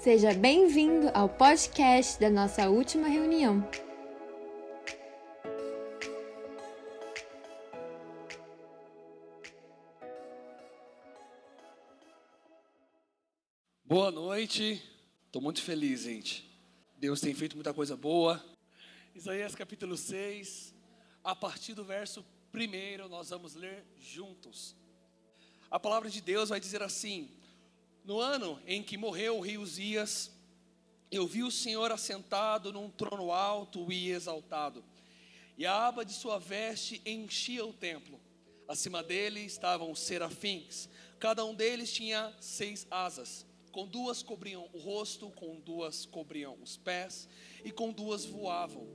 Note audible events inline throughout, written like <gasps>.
Seja bem-vindo ao podcast da nossa última reunião. Boa noite, estou muito feliz, gente. Deus tem feito muita coisa boa. Isaías capítulo 6, a partir do verso 1, nós vamos ler juntos. A palavra de Deus vai dizer assim: No ano em que morreu o rei Uzias, eu vi o Senhor assentado num trono alto e exaltado, e a aba de sua veste enchia o templo. Acima dele estavam os serafins, cada um deles tinha seis asas. Com duas cobriam o rosto, com duas cobriam os pés, e com duas voavam.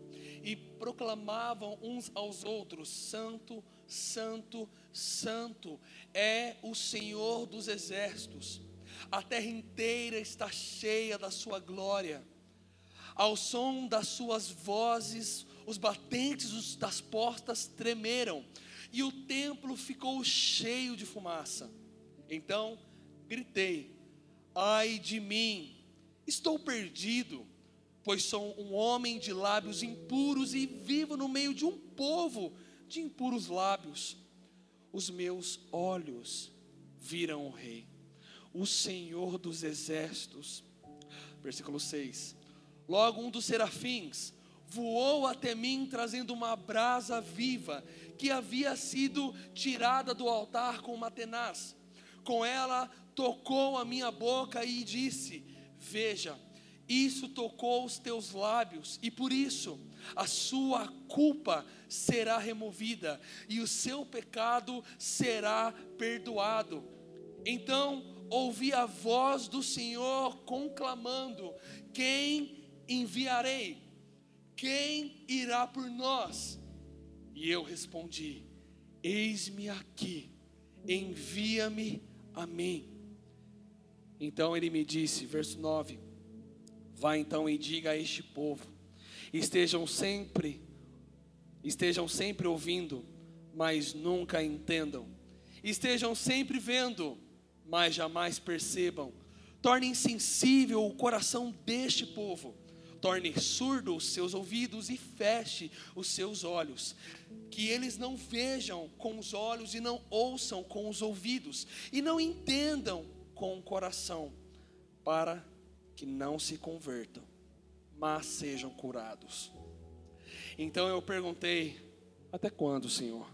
E proclamavam uns aos outros: Santo, Santo, Santo é o Senhor dos exércitos. A terra inteira está cheia da sua glória. Ao som das suas vozes, os batentes das portas tremeram, e o templo ficou cheio de fumaça. Então gritei: Ai de mim, estou perdido, pois sou um homem de lábios impuros e vivo no meio de um povo de impuros lábios. Os meus olhos viram o Rei, o Senhor dos exércitos. Versículo 6: Logo um dos serafins voou até mim, trazendo uma brasa viva que havia sido tirada do altar com uma tenaz. Com ela tocou a minha boca e disse: Veja, isso tocou os teus lábios, e por isso a sua culpa será removida e o seu pecado será perdoado. Então ouvi a voz do Senhor conclamando: Quem enviarei? Quem irá por nós? E eu respondi: Eis-me aqui, envia-me a mim. Então ele me disse, verso 9: Vá então e diga a este povo: estejam sempre, estejam sempre ouvindo, mas nunca entendam. Estejam sempre vendo, mas jamais percebam. Torne insensível o coração deste povo. Torne surdo os seus ouvidos e feche os seus olhos. Que eles não vejam com os olhos e não ouçam com os ouvidos. E não entendam com o coração, para que não se convertam, mas sejam curados. Então eu perguntei: Até quando, Senhor?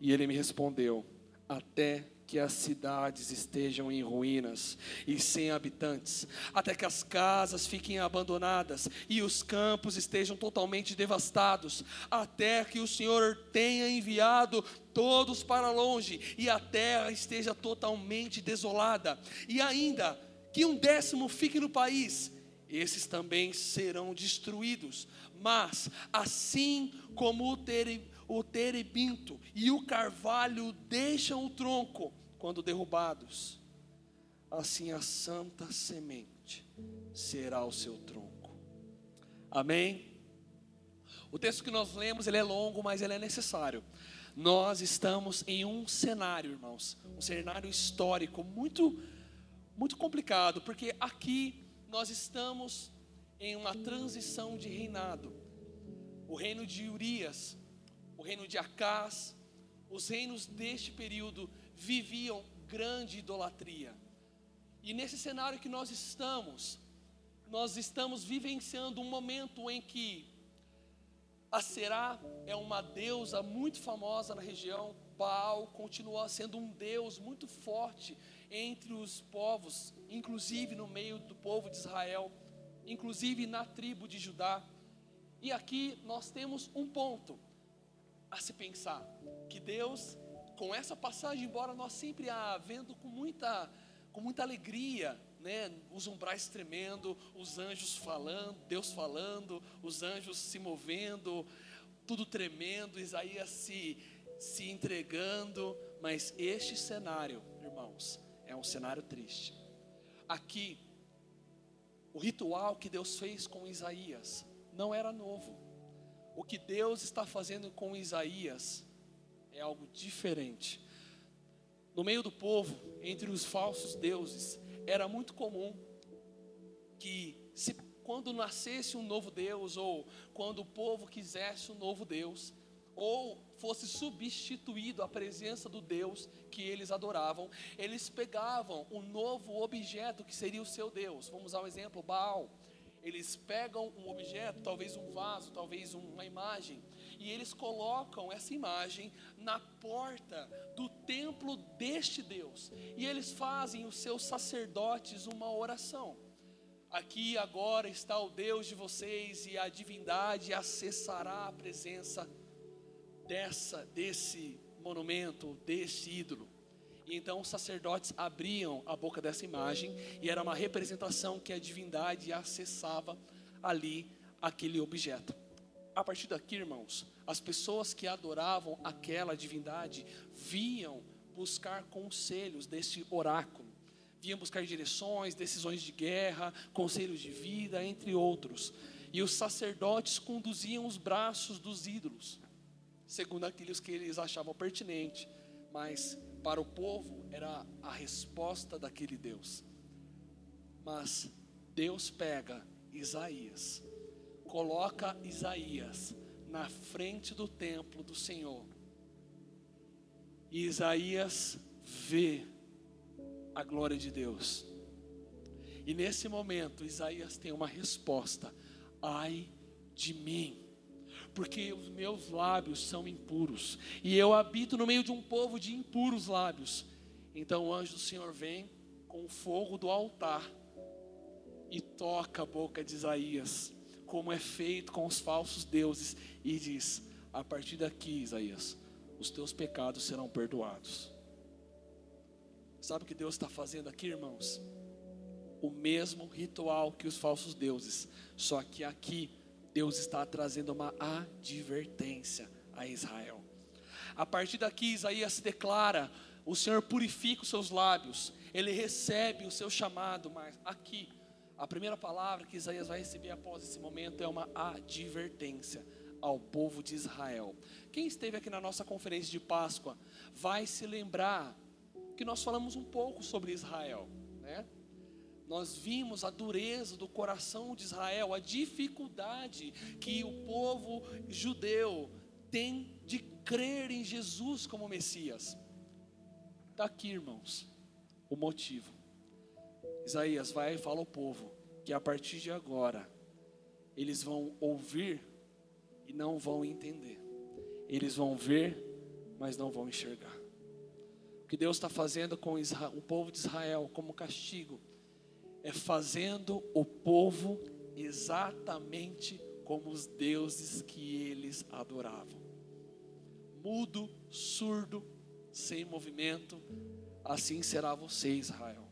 E ele me respondeu: Até que as cidades estejam em ruínas e sem habitantes, até que as casas fiquem abandonadas e os campos estejam totalmente devastados, até que o Senhor tenha enviado todos para longe e a terra esteja totalmente desolada, e ainda que um décimo fique no país, esses também serão destruídos. Mas assim como o, tere, o terebinto e o carvalho deixam o tronco, quando derrubados, assim a santa semente será o seu tronco. Amém? O texto que nós lemos, ele é longo, mas ele é necessário. Nós estamos em um cenário, irmãos, um cenário histórico muito muito complicado, porque aqui nós estamos em uma transição de reinado. O reino de Urias, o reino de Acás, os reinos deste período viviam grande idolatria. E nesse cenário que nós estamos, nós estamos vivenciando um momento em que a Será é uma deusa muito famosa na região, Baal continua sendo um deus muito forte entre os povos, inclusive no meio do povo de Israel, inclusive na tribo de Judá. E aqui nós temos um ponto a se pensar: que Deus com essa passagem, embora nós sempre a vendo com muita, com muita alegria, né, os umbrais tremendo, os anjos falando, Deus falando, os anjos se movendo, tudo tremendo, Isaías se, se entregando, mas este cenário, irmãos, é um cenário triste. Aqui, o ritual que Deus fez com Isaías não era novo. O que Deus está fazendo com Isaías é algo diferente. No meio do povo, entre os falsos deuses, era muito comum que se quando nascesse um novo Deus, ou quando o povo quisesse um novo Deus, ou fosse substituído a presença do Deus que eles adoravam, eles pegavam o novo objeto que seria o seu Deus. Vamos usar um exemplo, Baal. Eles pegam um objeto, talvez um vaso, talvez uma imagem, e eles colocam essa imagem na porta do templo deste Deus. E eles fazem os seus sacerdotes uma oração. Aqui agora está o Deus de vocês e a divindade acessará a presença dessa desse monumento, desse ídolo. E então os sacerdotes abriam a boca dessa imagem e era uma representação que a divindade acessava ali aquele objeto. A partir daqui, irmãos, as pessoas que adoravam aquela divindade vinham buscar conselhos desse oráculo vinham buscar direções, decisões de guerra, conselhos de vida, entre outros. E os sacerdotes conduziam os braços dos ídolos, segundo aqueles que eles achavam pertinente, mas para o povo era a resposta daquele Deus. Mas Deus pega Isaías, coloca Isaías na frente do templo do Senhor. E Isaías vê a glória de Deus. E nesse momento, Isaías tem uma resposta: ai de mim, porque os meus lábios são impuros, e eu habito no meio de um povo de impuros lábios. Então o anjo do Senhor vem com o fogo do altar e toca a boca de Isaías, como é feito com os falsos deuses, e diz: A partir daqui, Isaías, os teus pecados serão perdoados. Sabe o que Deus está fazendo aqui, irmãos? O mesmo ritual que os falsos deuses, só que aqui Deus está trazendo uma advertência a Israel. A partir daqui, Isaías se declara: o Senhor purifica os seus lábios, ele recebe o seu chamado, mas aqui, a primeira palavra que Isaías vai receber após esse momento é uma advertência ao povo de Israel. Quem esteve aqui na nossa conferência de Páscoa vai se lembrar que nós falamos um pouco sobre Israel, né? Nós vimos a dureza do coração de Israel, a dificuldade que o povo judeu tem de crer em Jesus como Messias. Está aqui, irmãos, o motivo. Isaías vai e fala ao povo que a partir de agora eles vão ouvir e não vão entender. Eles vão ver, mas não vão enxergar que Deus está fazendo com o povo de Israel como castigo é fazendo o povo exatamente como os deuses que eles adoravam. Mudo, surdo, sem movimento, assim será você, Israel.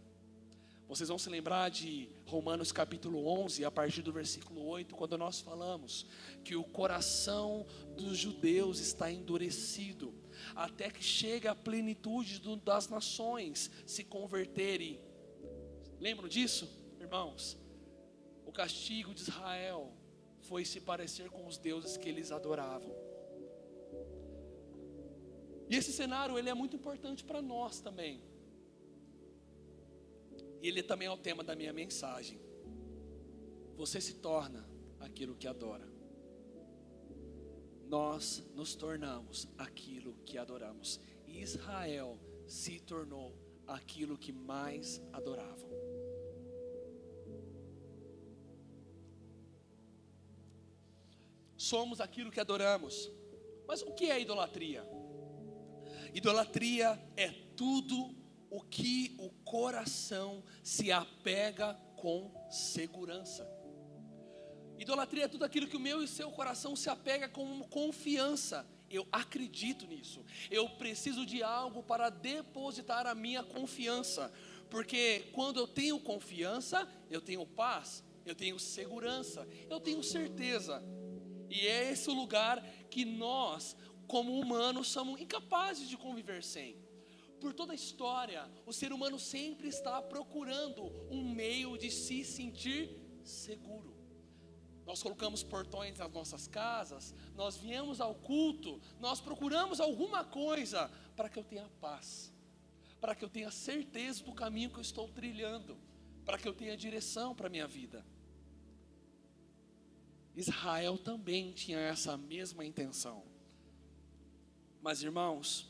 Vocês vão se lembrar de Romanos capítulo 11, a partir do versículo 8, quando nós falamos que o coração dos judeus está endurecido até que chegue a plenitude das nações se converterem. Lembram disso, irmãos? O castigo de Israel foi se parecer com os deuses que eles adoravam. E esse cenário ele é muito importante para nós também. E ele também é o tema da minha mensagem. Você se torna aquilo que adora nós nos tornamos aquilo que adoramos. Israel se tornou aquilo que mais adoravam. Somos aquilo que adoramos. Mas o que é idolatria? Idolatria é tudo o que o coração se apega com segurança. Idolatria é tudo aquilo que o meu e o seu coração se apega com confiança. Eu acredito nisso. Eu preciso de algo para depositar a minha confiança. Porque quando eu tenho confiança, eu tenho paz, eu tenho segurança, eu tenho certeza. E é esse o lugar que nós, como humanos, somos incapazes de conviver sem. Por toda a história, o ser humano sempre está procurando um meio de se sentir seguro. Nós colocamos portões nas nossas casas, nós viemos ao culto, nós procuramos alguma coisa para que eu tenha paz, para que eu tenha certeza do caminho que eu estou trilhando, para que eu tenha direção para a minha vida. Israel também tinha essa mesma intenção. Mas irmãos,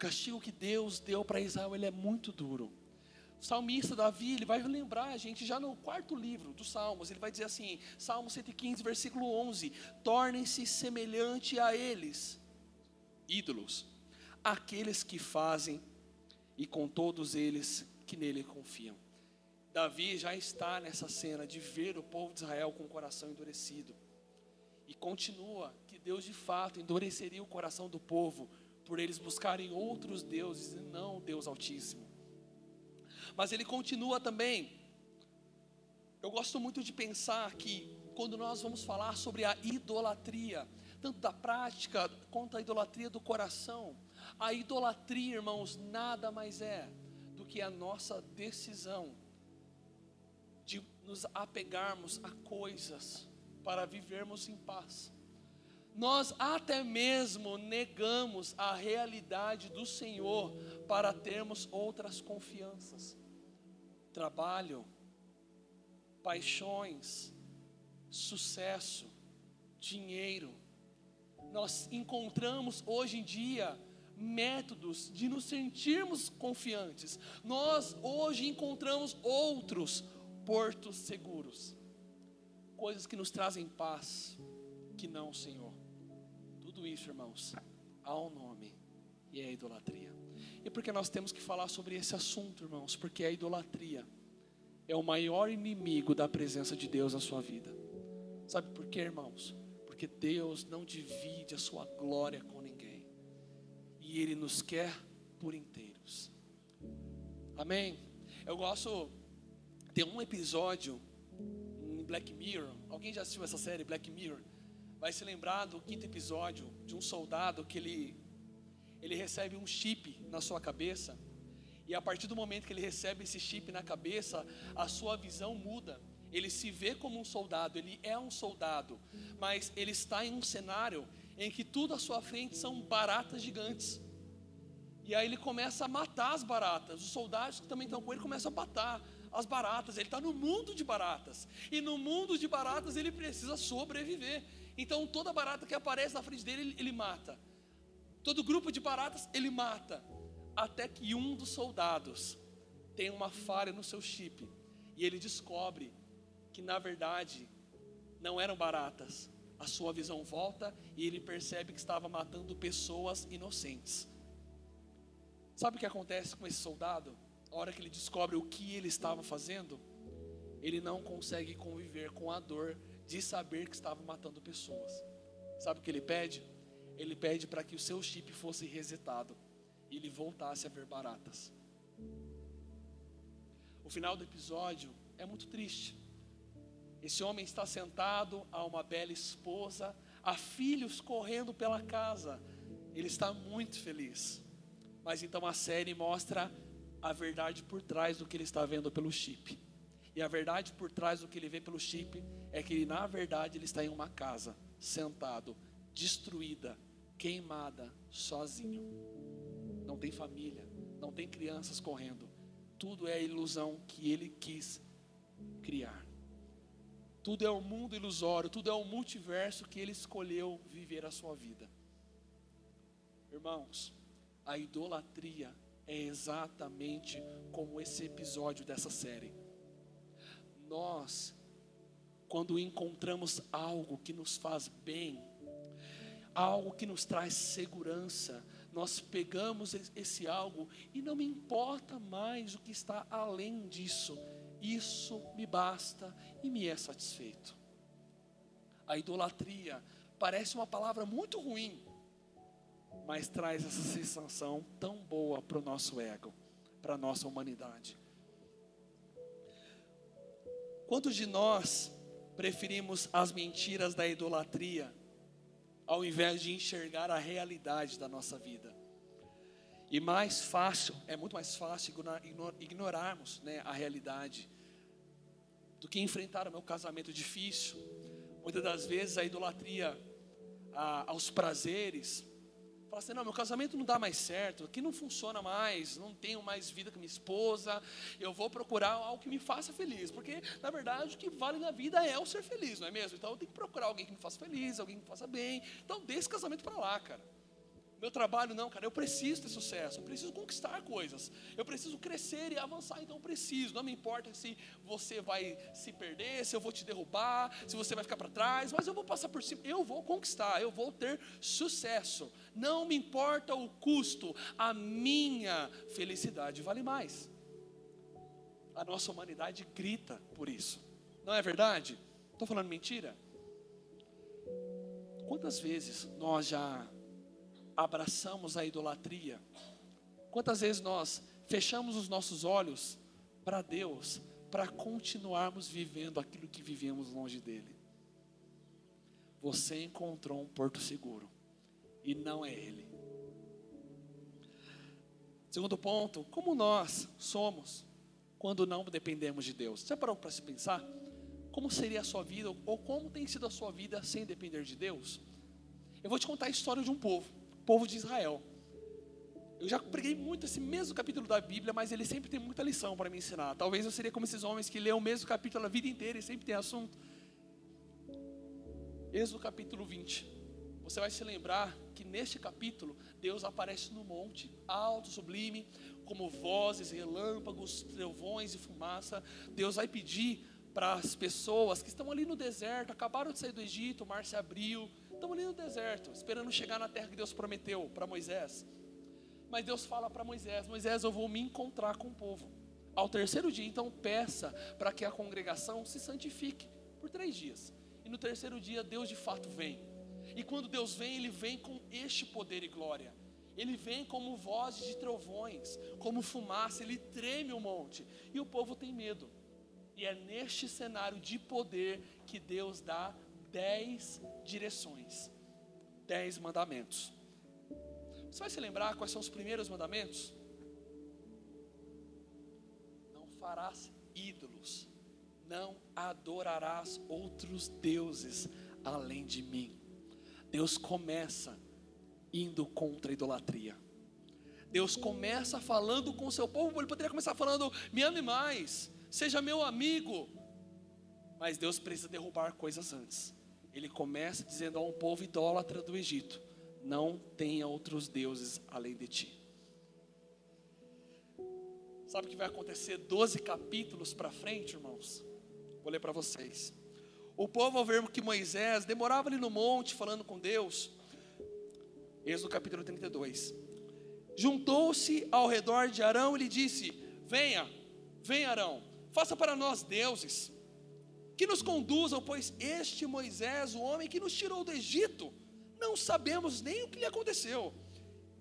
castigo que Deus deu para Israel, ele é muito duro. O salmista Davi, ele vai lembrar a gente já no quarto livro dos Salmos, ele vai dizer assim, Salmo 115, versículo 11: Tornem-se semelhante a eles, ídolos, aqueles que fazem e com todos eles que nele confiam. Davi já está nessa cena de ver o povo de Israel com o coração endurecido. E continua que Deus de fato endureceria o coração do povo por eles buscarem outros deuses e não o Deus Altíssimo. Mas ele continua também. Eu gosto muito de pensar que quando nós vamos falar sobre a idolatria, tanto da prática quanto a idolatria do coração, a idolatria, irmãos, nada mais é do que a nossa decisão de nos apegarmos a coisas para vivermos em paz. Nós até mesmo negamos a realidade do Senhor para termos outras confianças trabalho, paixões, sucesso, dinheiro. Nós encontramos hoje em dia métodos de nos sentirmos confiantes. Nós hoje encontramos outros portos seguros, coisas que nos trazem paz, que não Senhor. Tudo isso, irmãos, há um nome e é a idolatria. E por que nós temos que falar sobre esse assunto, irmãos? Porque a idolatria é o maior inimigo da presença de Deus na sua vida. Sabe por quê, irmãos? Porque Deus não divide a sua glória com ninguém. E Ele nos quer por inteiros. Amém? Eu gosto. Tem um episódio em Black Mirror. Alguém já assistiu essa série Black Mirror? Vai se lembrar do quinto episódio de um soldado que ele ele recebe um chip na sua cabeça, e a partir do momento que ele recebe esse chip na cabeça, a sua visão muda. Ele se vê como um soldado, ele é um soldado, mas ele está em um cenário em que tudo à sua frente são baratas gigantes. E aí ele começa a matar as baratas. Os soldados que também estão com ele começam a matar as baratas. Ele está no mundo de baratas. E no mundo de baratas ele precisa sobreviver. Então toda barata que aparece na frente dele, ele, mata. Todo grupo de baratas ele mata, até que um dos soldados tem uma falha no seu chip e ele descobre que na verdade não eram baratas. A sua visão volta e ele percebe que estava matando pessoas inocentes. Sabe o que acontece com esse soldado? A hora que ele descobre o que ele estava fazendo, ele não consegue conviver com a dor de saber que estava matando pessoas. Sabe o que ele pede? ele pede para que o seu chip fosse resetado e ele voltasse a ver baratas. O final do episódio é muito triste. Esse homem está sentado, há uma bela esposa, há filhos correndo pela casa. Ele está muito feliz. Mas então a série mostra a verdade por trás do que ele está vendo pelo chip. E a verdade por trás do que ele vê pelo chip é que na verdade ele está em uma casa, sentado, destruída, queimada, sozinho. Não tem família, não tem crianças correndo. Tudo é a ilusão que ele quis criar. Tudo é um mundo ilusório, tudo é um multiverso que ele escolheu viver a sua vida. Irmãos, a idolatria é exatamente como esse episódio dessa série. Nós, quando encontramos algo que nos faz bem, algo que nos traz segurança. Nós pegamos esse algo e não me importa mais o que está além disso. Isso me basta e me é satisfeito. A idolatria parece uma palavra muito ruim, mas traz essa sensação tão boa para o nosso ego, para a nossa humanidade. Quantos de nós preferimos as mentiras da idolatria ao invés de enxergar a realidade da nossa vida. E mais fácil, é muito mais fácil ignorarmos né, a realidade do que enfrentar o meu casamento difícil. Muitas das vezes a idolatria a, aos prazeres Fala assim, não, meu casamento não dá mais certo, aqui não funciona mais, não tenho mais vida com minha esposa, eu vou procurar algo que me faça feliz, porque na verdade o que vale na vida é o ser feliz, não é mesmo? Então eu tenho que procurar alguém que me faça feliz, alguém que me faça bem. Então dê esse casamento para lá, cara. Meu trabalho não, cara, eu preciso ter sucesso, eu preciso conquistar coisas, eu preciso crescer e avançar, então eu preciso. Não me importa se você vai se perder, se eu vou te derrubar, se você vai ficar para trás, mas eu vou passar por cima, eu vou conquistar, eu vou ter sucesso. Não me importa o custo, a minha felicidade vale mais. A nossa humanidade grita por isso, não é verdade? Estou falando mentira? Quantas vezes nós já abraçamos a idolatria? Quantas vezes nós fechamos os nossos olhos para Deus, para continuarmos vivendo aquilo que vivemos longe dele? Você encontrou um porto seguro e não é ele. Segundo ponto, como nós somos quando não dependemos de Deus? Você parou para se pensar? Como seria a sua vida, ou como tem sido a sua vida sem depender de Deus? Eu vou te contar a história de um povo povo de Israel. Eu já preguei muito esse mesmo capítulo da Bíblia, mas ele sempre tem muita lição para me ensinar. Talvez eu seria como esses homens que lêem o mesmo capítulo a vida inteira e sempre tem assunto. Êxodo capítulo 20. Você vai se lembrar que neste capítulo Deus aparece no monte, alto, sublime, como vozes, relâmpagos, trovões e fumaça. Deus vai pedir para as pessoas que estão ali no deserto, acabaram de sair do Egito, o mar se abriu, Estamos ali no deserto, esperando chegar na terra que Deus prometeu para Moisés. Mas Deus fala para Moisés: Moisés, eu vou me encontrar com o povo. Ao terceiro dia, então, peça para que a congregação se santifique por três dias. E no terceiro dia, Deus de fato vem. E quando Deus vem, Ele vem com este poder e glória. Ele vem como vozes de trovões, como fumaça, ele treme o monte. E o povo tem medo. E é neste cenário de poder que Deus dá dez direções, dez mandamentos. Você vai se lembrar quais são os primeiros mandamentos? Não farás ídolos, não adorarás outros deuses além de mim. Deus começa indo contra a idolatria. Deus começa falando com o seu povo, ele poderia começar falando: me ame mais, seja meu amigo. Mas Deus precisa derrubar coisas antes ele começa dizendo a um povo idólatra do Egito: Não tenha outros deuses além de ti. Sabe o que vai acontecer 12 capítulos para frente, irmãos? Vou ler para vocês. O povo, ao ver que Moisés demorava ali no monte falando com Deus, Êxodo capítulo 32, juntou-se ao redor de Arão e lhe disse: Venha, venha Arão, faça para nós deuses que nos conduzam, pois este Moisés, o homem que nos tirou do Egito, não sabemos nem o que lhe aconteceu.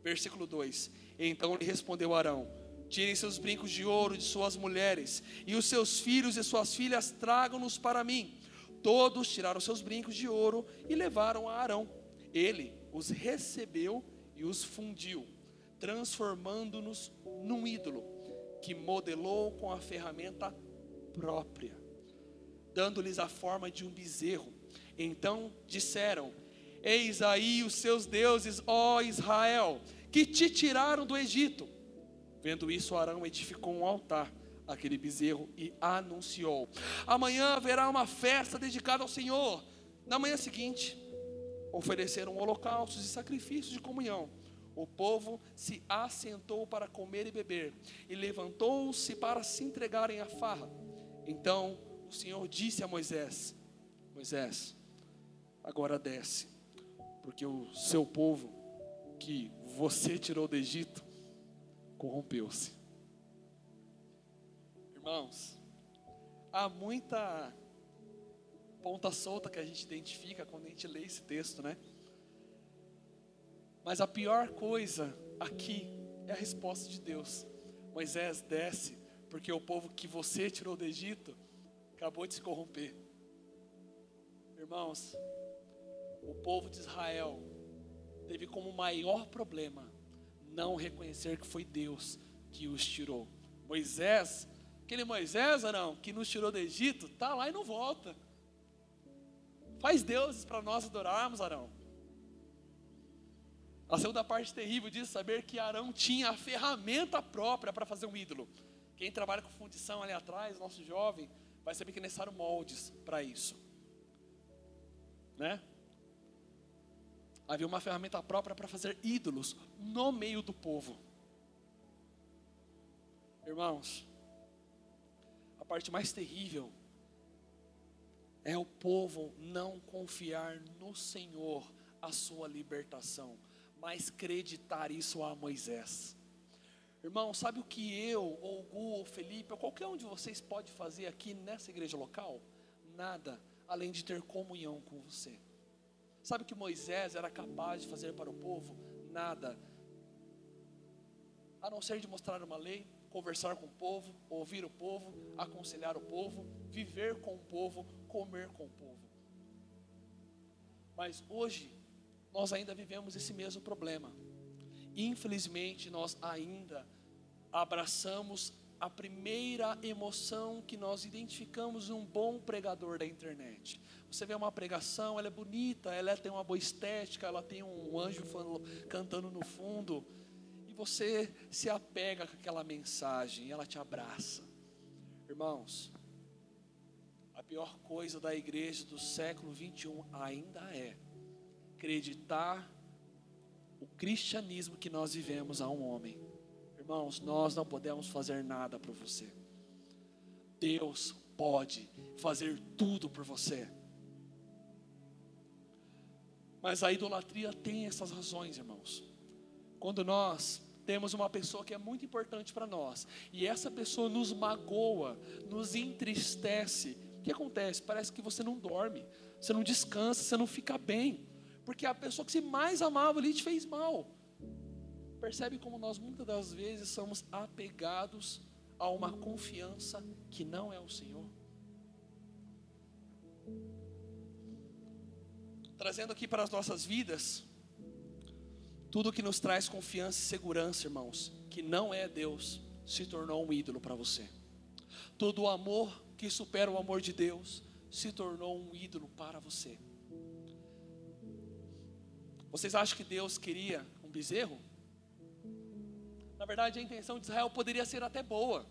Versículo 2: Então lhe respondeu Arão: Tirem seus brincos de ouro de suas mulheres, e os seus filhos e suas filhas tragam-nos para mim. Todos tiraram seus brincos de ouro e levaram a Arão. Ele os recebeu e os fundiu, transformando-nos num ídolo, que modelou com a ferramenta própria dando-lhes a forma de um bezerro. Então disseram: Eis aí os seus deuses, ó Israel, que te tiraram do Egito. Vendo isso, Arão edificou um altar àquele bezerro e anunciou: Amanhã haverá uma festa dedicada ao Senhor. Na manhã seguinte, ofereceram holocaustos e sacrifícios de comunhão. O povo se assentou para comer e beber, e levantou-se para se entregarem à farra. Então o Senhor disse a Moisés: Moisés, agora desce, porque o seu povo que você tirou do Egito corrompeu-se. Irmãos, há muita ponta solta que a gente identifica quando a gente lê esse texto, né? Mas a pior coisa aqui é a resposta de Deus. Moisés desce, porque o povo que você tirou do Egito acabou de se corromper. Irmãos, o povo de Israel teve como maior problema não reconhecer que foi Deus que os tirou. Moisés, aquele Moisés, não, que nos tirou do Egito, está lá e não volta. Faz deuses para nós adorarmos, Arão. A segunda parte terrível disso saber que Arão tinha a ferramenta própria para fazer um ídolo. Quem trabalha com fundição ali atrás, nosso jovem, vai saber que necessário moldes para isso. Né? Havia uma ferramenta própria para fazer ídolos no meio do povo. Irmãos, a parte mais terrível é o povo não confiar no Senhor a sua libertação, mas acreditar isso a Moisés. Irmão, sabe o que eu, ou o Gu, ou o Felipe, ou qualquer um de vocês pode fazer aqui nessa igreja local? Nada, além de ter comunhão com você. Sabe o que Moisés era capaz de fazer para o povo? Nada, a não ser de mostrar uma lei, conversar com o povo, ouvir o povo, aconselhar o povo, viver com o povo, comer com o povo. Mas hoje, nós ainda vivemos esse mesmo problema. Infelizmente, nós ainda abraçamos a primeira emoção que nós identificamos um bom pregador da internet. Você vê uma pregação, ela é bonita, ela tem uma boa estética, ela tem um anjo falando, cantando no fundo, e você se apega com aquela mensagem, ela te abraça. Irmãos, a pior coisa da igreja do século 21 ainda é acreditar o cristianismo que nós vivemos a um homem. Irmãos, nós não podemos fazer nada por você. Deus pode fazer tudo por você. Mas a idolatria tem essas razões, irmãos. Quando nós temos uma pessoa que é muito importante para nós, e essa pessoa nos magoa, nos entristece, o que acontece? Parece que você não dorme, você não descansa, você não fica bem porque a pessoa que você mais amava ali te fez mal. Percebe como nós muitas das vezes somos apegados a uma confiança que não é o Senhor? Trazendo aqui para as nossas vidas, tudo que nos traz confiança e segurança, irmãos, que não é Deus, se tornou um ídolo para você. Todo o amor que supera o amor de Deus se tornou um ídolo para você. Vocês acham que Deus queria um bezerro? Na verdade, a intenção de Israel poderia ser até boa.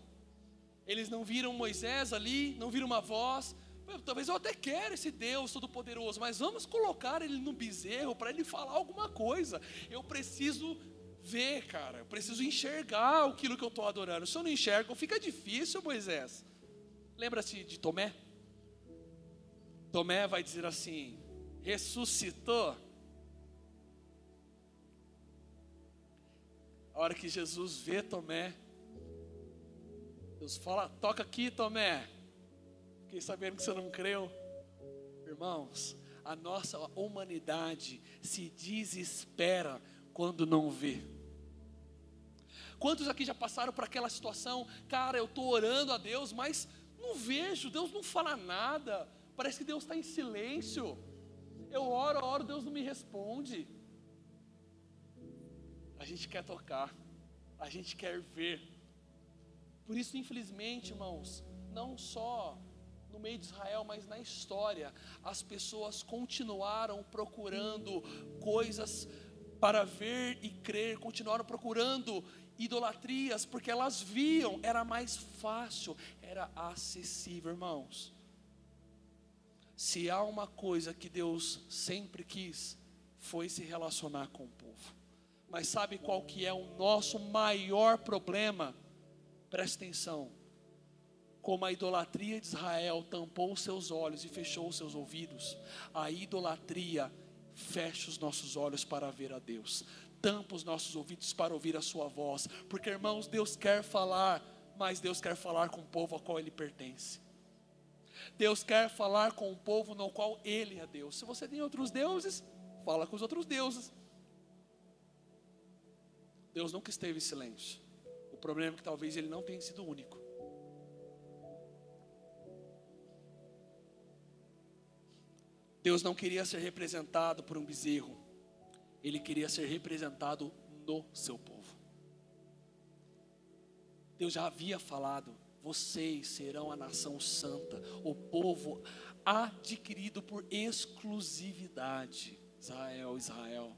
Eles não viram Moisés ali, não viram uma voz. Talvez eu até quero esse Deus Todo-Poderoso, mas vamos colocar ele no bezerro para ele falar alguma coisa. Eu preciso ver, cara, eu preciso enxergar aquilo que eu estou adorando. Se eu não enxergo, fica difícil, Moisés. Lembra-se de Tomé? Tomé vai dizer assim: ressuscitou A hora que Jesus vê Tomé, Deus fala: toca aqui, Tomé. Fiquei sabendo que você não creu. Irmãos, a nossa humanidade se desespera quando não vê. Quantos aqui já passaram por aquela situação? Cara, eu estou orando a Deus, mas não vejo, Deus não fala nada. Parece que Deus está em silêncio. Eu oro, oro, Deus não me responde gente quer tocar, a gente quer ver. Por isso, infelizmente, irmãos, não só no meio de Israel, mas na história, as pessoas continuaram procurando coisas para ver e crer, continuaram procurando idolatrias, porque elas viam, era mais fácil, era acessível, irmãos. Se há uma coisa que Deus sempre quis, foi se relacionar com o povo. Mas sabe qual que é o nosso maior problema? Preste atenção. Como a idolatria de Israel tampou os seus olhos e fechou os seus ouvidos, a idolatria fecha os nossos olhos para ver a Deus, tampa os nossos ouvidos para ouvir a Sua voz, porque irmãos, Deus quer falar, mas Deus quer falar com o povo ao qual Ele pertence. Deus quer falar com o povo no qual Ele é Deus. Se você tem outros deuses, fala com os outros deuses. Deus nunca esteve em silêncio. O problema é que talvez ele não tenha sido único. Deus não queria ser representado por um bezerro, ele queria ser representado no seu povo. Deus já havia falado: vocês serão a nação santa, o povo adquirido por exclusividade. Israel, Israel.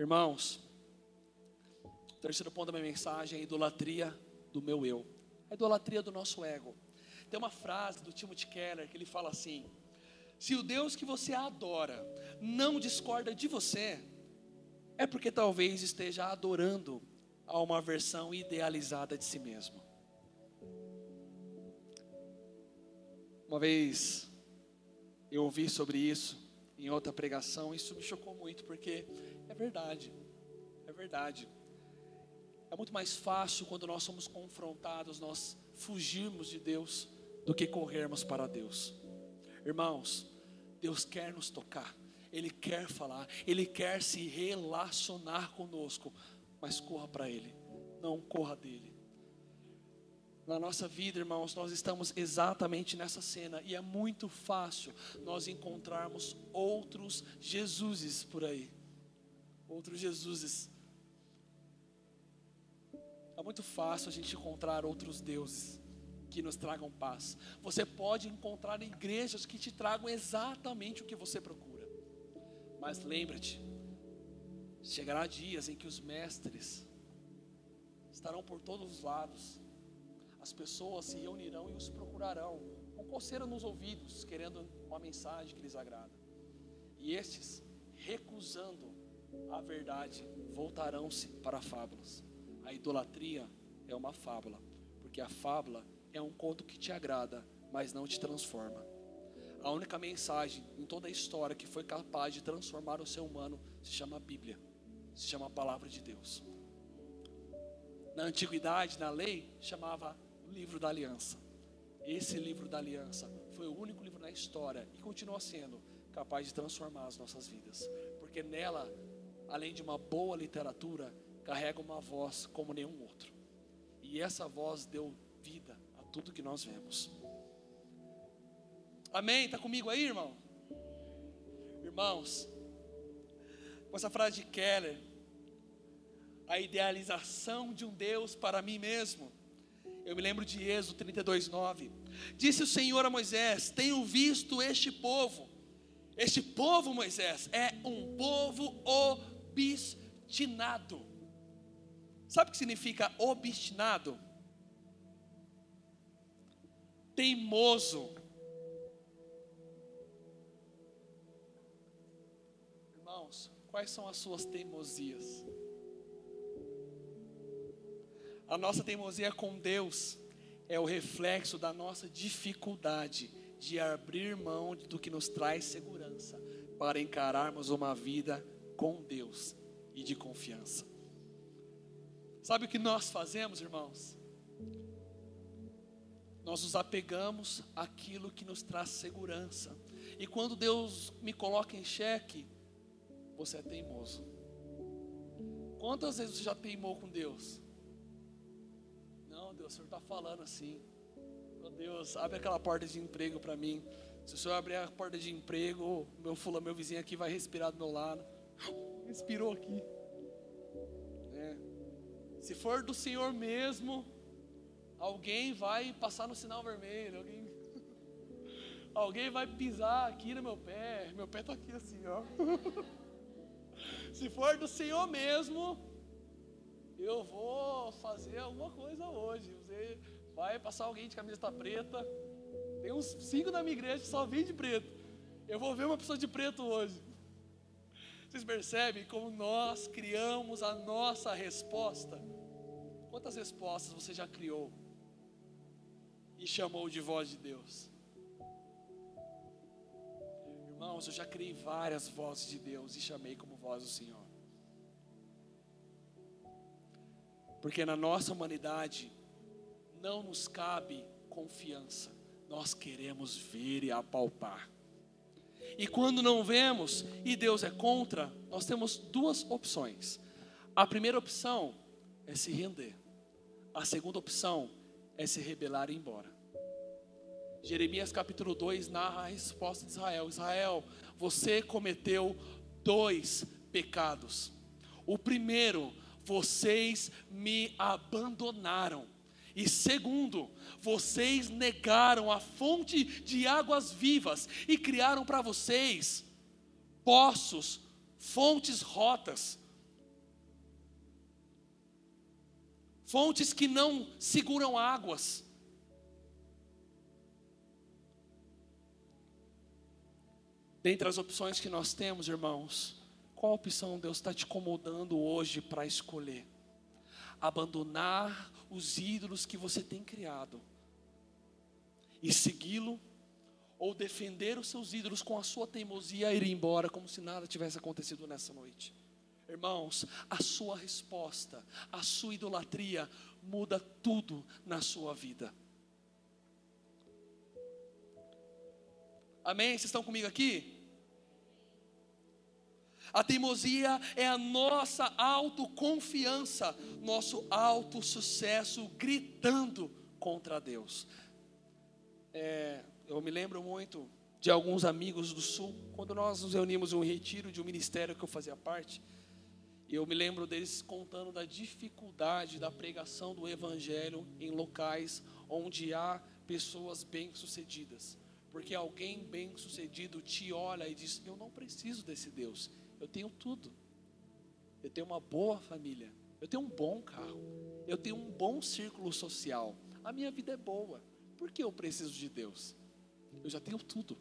Irmãos, o terceiro ponto da minha mensagem é a idolatria do meu eu. A idolatria do nosso ego. Tem uma frase do Timothy Keller que ele fala assim: Se o Deus que você adora não discorda de você, é porque talvez esteja adorando a uma versão idealizada de si mesmo. Uma vez eu ouvi sobre isso em outra pregação, isso me chocou muito, porque é verdade, é verdade. É muito mais fácil quando nós somos confrontados, nós fugirmos de Deus, do que corrermos para Deus. Irmãos, Deus quer nos tocar, Ele quer falar, Ele quer se relacionar conosco, mas corra para Ele, não corra dele. Na nossa vida, irmãos, nós estamos exatamente nessa cena e é muito fácil nós encontrarmos outros Jesuses por aí. Outros Jesuses é muito fácil a gente encontrar outros deuses que nos tragam paz. Você pode encontrar igrejas que te tragam exatamente o que você procura. Mas lembre-te, chegará dias em que os mestres estarão por todos os lados. As pessoas se reunirão e os procurarão, com coceira nos ouvidos, querendo uma mensagem que lhes agrada. E estes, recusando a verdade, voltarão-se para fábulas. A idolatria é uma fábula, porque a fábula é um conto que te agrada, mas não te transforma. A única mensagem em toda a história que foi capaz de transformar o ser humano se chama Bíblia, se chama a palavra de Deus. Na antiguidade, na lei, chamava livro da aliança. Esse livro da aliança foi o único livro na história e continua sendo capaz de transformar as nossas vidas, porque nela, além de uma boa literatura, carrega uma voz como nenhum outro. E essa voz deu vida a tudo que nós vemos. Amém? Está comigo aí, irmão? Irmãos, com essa frase de Keller, a idealização de um Deus para mim mesmo. Eu me lembro de Êxodo 32:9. Disse o Senhor a Moisés: Tenho visto este povo. Este povo, Moisés, é um povo obstinado. Sabe o que significa obstinado? Teimoso. Irmãos, quais são as suas teimosias? A nossa teimosia com Deus é o reflexo da nossa dificuldade de abrir mão do que nos traz segurança para encararmos uma vida com Deus e de confiança. Sabe o que nós fazemos, irmãos? Nós nos apegamos àquilo que nos traz segurança. E quando Deus me coloca em xeque, você é teimoso. Quantas vezes você já teimou com Deus? Deus, o Senhor está falando assim. Meu Deus, abre aquela porta de emprego para mim. Se o Senhor abrir a porta de emprego, meu fulano, meu vizinho aqui vai respirar do meu lado. <gasps> Respirou aqui. Se for do Senhor mesmo, alguém vai passar no sinal vermelho, alguém, <laughs> alguém vai pisar aqui no meu pé, meu pé está aqui assim, ó. <laughs> Se for do Senhor mesmo, eu vou fazer alguma coisa hoje. Você vai passar alguém de camiseta preta. Tem uns cinco na minha igreja que só vem de preto. Eu vou ver uma pessoa de preto hoje. Vocês percebem como nós criamos a nossa resposta? Quantas respostas você já criou e chamou de voz de Deus? Irmãos, eu já criei várias vozes de Deus e chamei como voz do Senhor. Porque na nossa humanidade não nos cabe confiança, nós queremos ver e apalpar. E quando não vemos e Deus é contra, nós temos duas opções. A primeira opção é se render. A segunda opção é se rebelar e ir embora. Jeremias capítulo 2 narra a resposta de Israel: Israel, você cometeu dois pecados. O primeiro, vocês me abandonaram. E segundo, vocês negaram a fonte de águas vivas e criaram para vocês poços, fontes rotas, fontes que não seguram águas. Dentre as opções que nós temos, irmãos, qual opção Deus está te incomodando hoje para escolher? Abandonar os ídolos que você tem criado e segui-lo, ou defender os seus ídolos com a sua teimosia e ir embora como se nada tivesse acontecido nessa noite? Irmãos, a sua resposta, a sua idolatria muda tudo na sua vida. Amém? Vocês estão comigo aqui? A teimosia é a nossa autoconfiança, nosso autossucesso gritando contra Deus. É, eu me lembro muito de alguns amigos do Sul, quando nós nos reunimos em um retiro de um ministério que eu fazia parte. Eu me lembro deles contando da dificuldade da pregação do Evangelho em locais onde há pessoas bem-sucedidas. Porque alguém bem-sucedido te olha e diz: Eu não preciso desse Deus, eu tenho tudo. Eu tenho uma boa família, eu tenho um bom carro, eu tenho um bom círculo social, a minha vida é boa. Por que eu preciso de Deus? Eu já tenho tudo.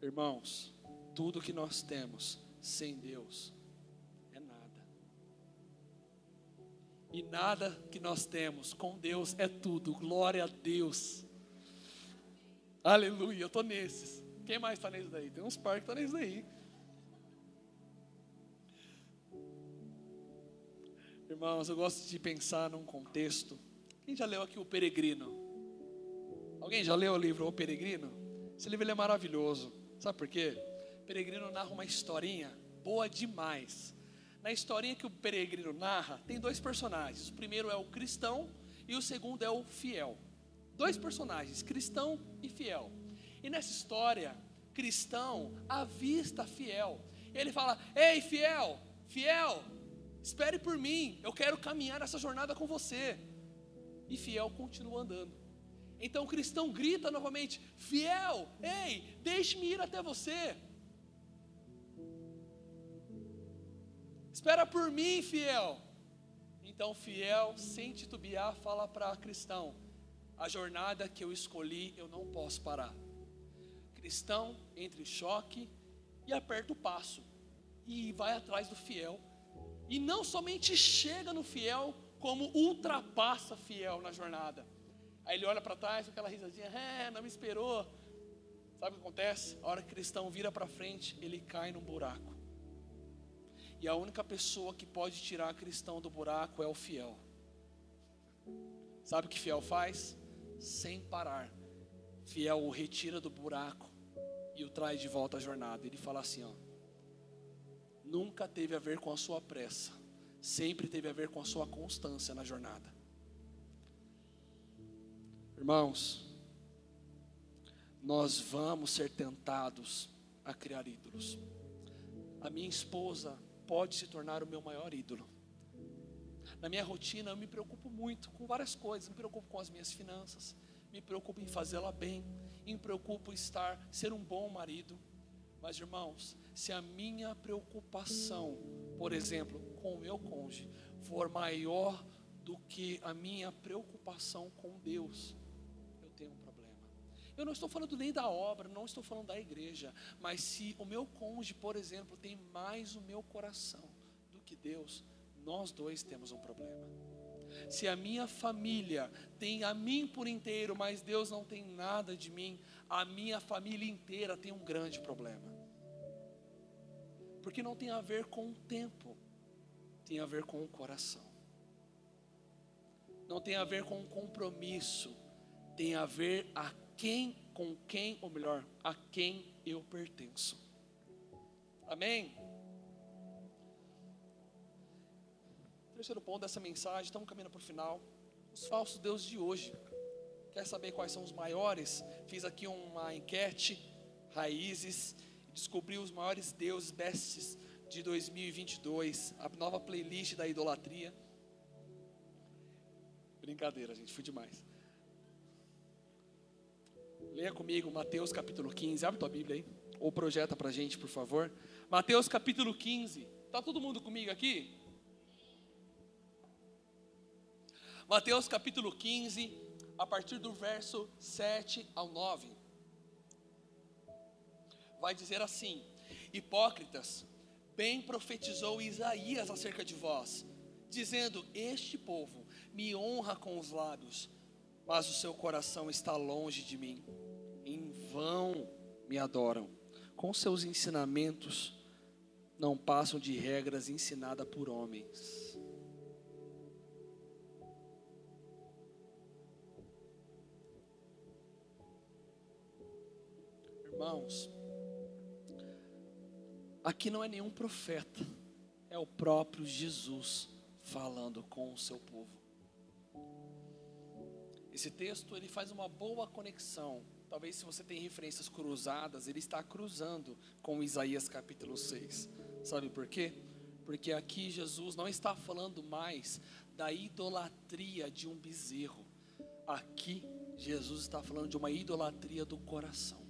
Irmãos, tudo que nós temos sem Deus é nada. E nada que nós temos com Deus é tudo. Glória a Deus. Aleluia, eu estou nesses. Quem mais está nesses daí? Tem uns par que estão tá nesses daí. Irmãos, eu gosto de pensar num contexto. Quem já leu aqui O Peregrino? Alguém já leu o livro O Peregrino? Esse livro é maravilhoso. Sabe por quê? O Peregrino narra uma historinha boa demais. Na historinha que o Peregrino narra, tem dois personagens. O primeiro é o cristão e o segundo é o fiel. Dois personagens, cristão e fiel. E nessa história, cristão avista fiel. Ele fala: Ei, fiel, fiel, espere por mim, eu quero caminhar essa jornada com você. E fiel continua andando. Então o cristão grita novamente: Fiel, ei, deixe-me ir até você. Espera por mim, fiel. Então, fiel, sem titubear, fala para cristão: A jornada que eu escolhi, eu não posso parar cristão entra em choque e aperta o passo e vai atrás do fiel. E não somente chega no fiel, como ultrapassa fiel na jornada. Aí ele olha para trás com aquela risadinha, é, não me esperou. Sabe o que acontece? A hora que o cristão vira para frente, ele cai num buraco. E a única pessoa que pode tirar cristão do buraco é o fiel. Sabe o que fiel faz? Sem parar. Fiel o retira do buraco e o traz de volta à jornada. Ele fala assim: ó, nunca teve a ver com a sua pressa, sempre teve a ver com a sua constância na jornada. Irmãos, nós vamos ser tentados a criar ídolos. A minha esposa pode se tornar o meu maior ídolo. Na minha rotina eu me preocupo muito com várias coisas, me preocupo com as minhas finanças, me preocupo em fazê-la bem, me preocupo em estar, ser um bom marido. Mas irmãos, se a minha preocupação, por exemplo, com o meu cônjuge, for maior do que a minha preocupação com Deus, eu tenho um problema. Eu não estou falando nem da obra, não estou falando da igreja, mas se o meu cônjuge, por exemplo, tem mais o meu coração do que Deus, nós dois temos um problema. Se a minha família tem a mim por inteiro, mas Deus não tem nada de mim, a minha família inteira tem um grande problema. Porque não tem a ver com o tempo, tem a ver com o coração. Não tem a ver com o compromisso, tem a ver a quem, com quem, ou melhor, a quem eu pertenço. Amém? Terceiro ponto dessa mensagem, estamos caminhando para o final. Os falsos deuses de hoje. Quer saber quais são os maiores? Fiz aqui uma enquete, raízes, descobri os maiores deuses bestes de 2022, a nova playlist da idolatria. Brincadeira, gente, fui demais. Leia comigo Mateus capítulo 15, abre tua Bíblia aí, ou projeta para gente, por favor. Mateus capítulo 15, está todo mundo comigo aqui? Mateus capítulo 15, a partir do verso 7 ao 9. Vai dizer assim: Hipócritas, bem profetizou Isaías acerca de vós, dizendo: Este povo me honra com os lábios, mas o seu coração está longe de mim. Em vão me adoram. Com seus ensinamentos não passam de regras ensinadas por homens. Irmãos, aqui não é nenhum profeta, é o próprio Jesus falando com o seu povo. Esse texto ele faz uma boa conexão. Talvez se você tem referências cruzadas, ele está cruzando com Isaías capítulo 6. Sabe por quê? Porque aqui Jesus não está falando mais da idolatria de um bezerro. Aqui Jesus está falando de uma idolatria do coração.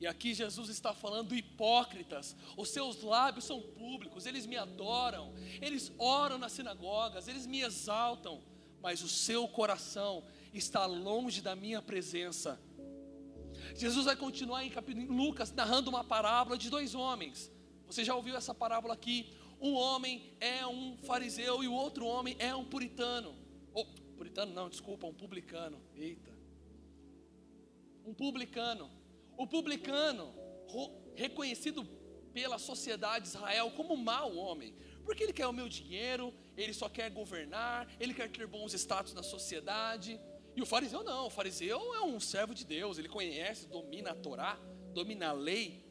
E aqui Jesus está falando hipócritas, os seus lábios são públicos, eles me adoram, eles oram nas sinagogas, eles me exaltam, mas o seu coração está longe da minha presença. Jesus vai continuar em, Lucas narrando uma parábola de dois homens. Você já ouviu essa parábola aqui? Um homem é um fariseu e o outro homem é um puritano. Oh, puritano não, desculpa, um publicano. Eita. Um publicano. O publicano, reconhecido pela sociedade de Israel como mau homem, porque ele quer o meu dinheiro, ele só quer governar, ele quer ter bons status na sociedade. E o fariseu não, o fariseu é um servo de Deus, ele conhece, domina a Torá, domina a lei.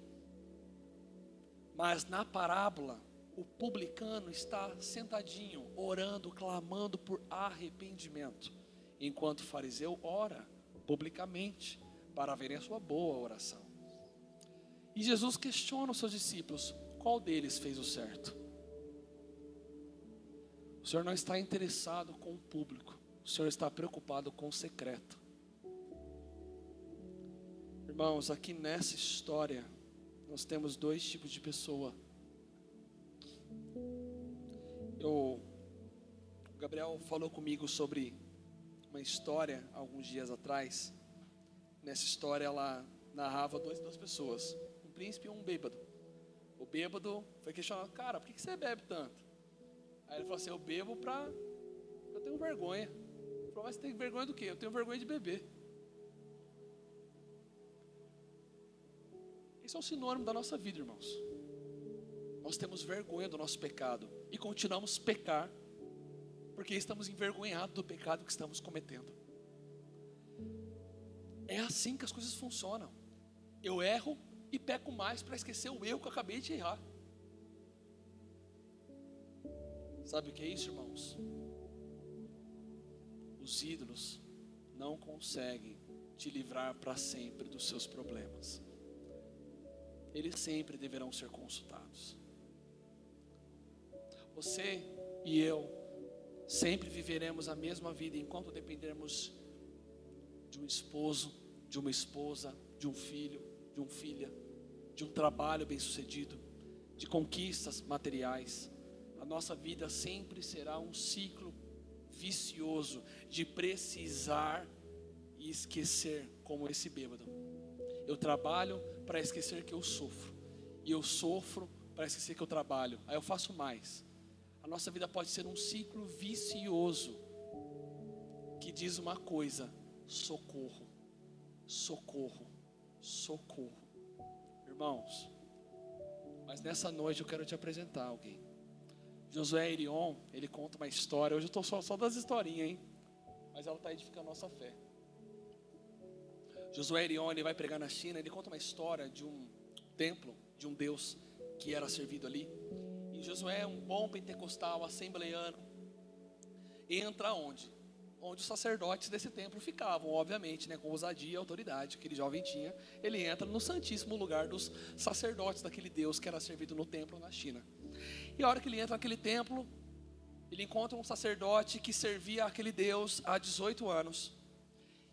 Mas na parábola, o publicano está sentadinho, orando, clamando por arrependimento, enquanto o fariseu ora publicamente para verem a sua boa oração. E Jesus questiona os seus discípulos: qual deles fez o certo? O Senhor não está interessado com o público, o Senhor está preocupado com o secreto. Irmãos, aqui nessa história, nós temos dois tipos de pessoa. Eu, o Gabriel falou comigo sobre uma história alguns dias atrás nessa história ela narrava duas, duas pessoas, um príncipe e um bêbado. O bêbado foi questionado, cara, por que você bebe tanto? Aí ele falou assim, eu bebo para eu tenho vergonha. Ele falou, mas você tem vergonha do quê? Eu tenho vergonha de beber. Isso é um sinônimo da nossa vida, irmãos. Nós temos vergonha do nosso pecado e continuamos pecar porque estamos envergonhados do pecado que estamos cometendo. É assim que as coisas funcionam. Eu erro e peco mais para esquecer o erro que eu acabei de errar. Sabe o que é isso, irmãos? Os ídolos não conseguem te livrar para sempre dos seus problemas. Eles sempre deverão ser consultados. Você e eu sempre viveremos a mesma vida enquanto dependermos de um esposo, de uma esposa, de um filho, de uma filha, de um trabalho bem-sucedido, de conquistas materiais. A nossa vida sempre será um ciclo vicioso de precisar e esquecer, como esse bêbado. Eu trabalho para esquecer que eu sofro, e eu sofro para esquecer que eu trabalho. Aí eu faço mais. A nossa vida pode ser um ciclo vicioso que diz uma coisa: socorro, socorro, socorro. Irmãos, mas nessa noite eu quero te apresentar alguém. Josué Irion, ele conta uma história. Hoje eu estou só, só das historinhas, hein? Mas ela está edificando a nossa fé. Josué Irion, ele vai pregar na China. Ele conta uma história de um templo, de um Deus que era servido ali. E Josué, um bom pentecostal, assembleiano, entra onde? Onde os sacerdotes desse templo ficavam, obviamente, né, com ousadia e autoridade que aquele jovem tinha. Ele entra no santíssimo lugar dos sacerdotes daquele Deus que era servido no templo na China. E a hora que ele entra naquele templo, ele encontra um sacerdote que servia aquele Deus há 18 anos.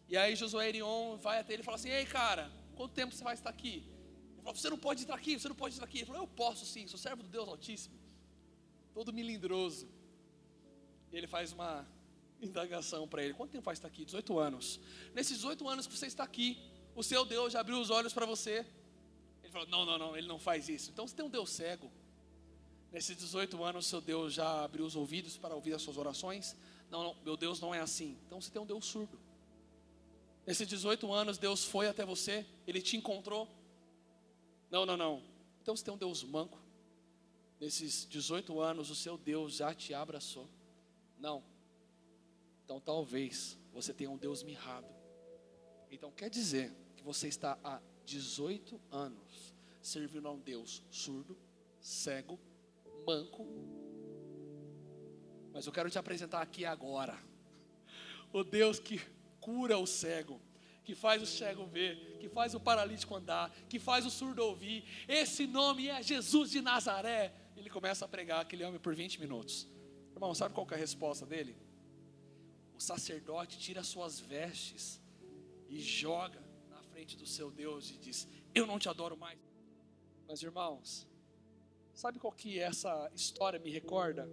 E aí Josué Erion vai até ele e fala assim: Ei, cara, quanto tempo você vai estar aqui? Ele falou: Você não pode entrar aqui, você não pode entrar aqui. Ele falou: Eu posso sim, sou servo do Deus Altíssimo, todo milindroso. E ele faz uma indagação para ele: quanto tempo faz estar aqui? 18 anos. Nesses 18 anos que você está aqui, o seu Deus já abriu os olhos para você? Ele falou: não, não, não, ele não faz isso. Então você tem um Deus cego. Nesses 18 anos, seu Deus já abriu os ouvidos para ouvir as suas orações? Não, não, meu Deus não é assim. Então você tem um Deus surdo. Nesses 18 anos, Deus foi até você, ele te encontrou? Não, não, não. Então você tem um Deus manco. Nesses 18 anos, o seu Deus já te abraçou? Não. Então talvez você tenha um Deus mirrado. Então quer dizer que você está há 18 anos servindo a um Deus surdo, cego, manco. Mas eu quero te apresentar aqui agora o Deus que cura o cego, que faz o cego ver, que faz o paralítico andar, que faz o surdo ouvir. Esse nome é Jesus de Nazaré. Ele começa a pregar aquele homem por 20 minutos. Irmão, sabe qual é a resposta dele? O sacerdote tira suas vestes e joga na frente do seu Deus e diz: Eu não te adoro mais. Mas irmãos, sabe qual que essa história me recorda?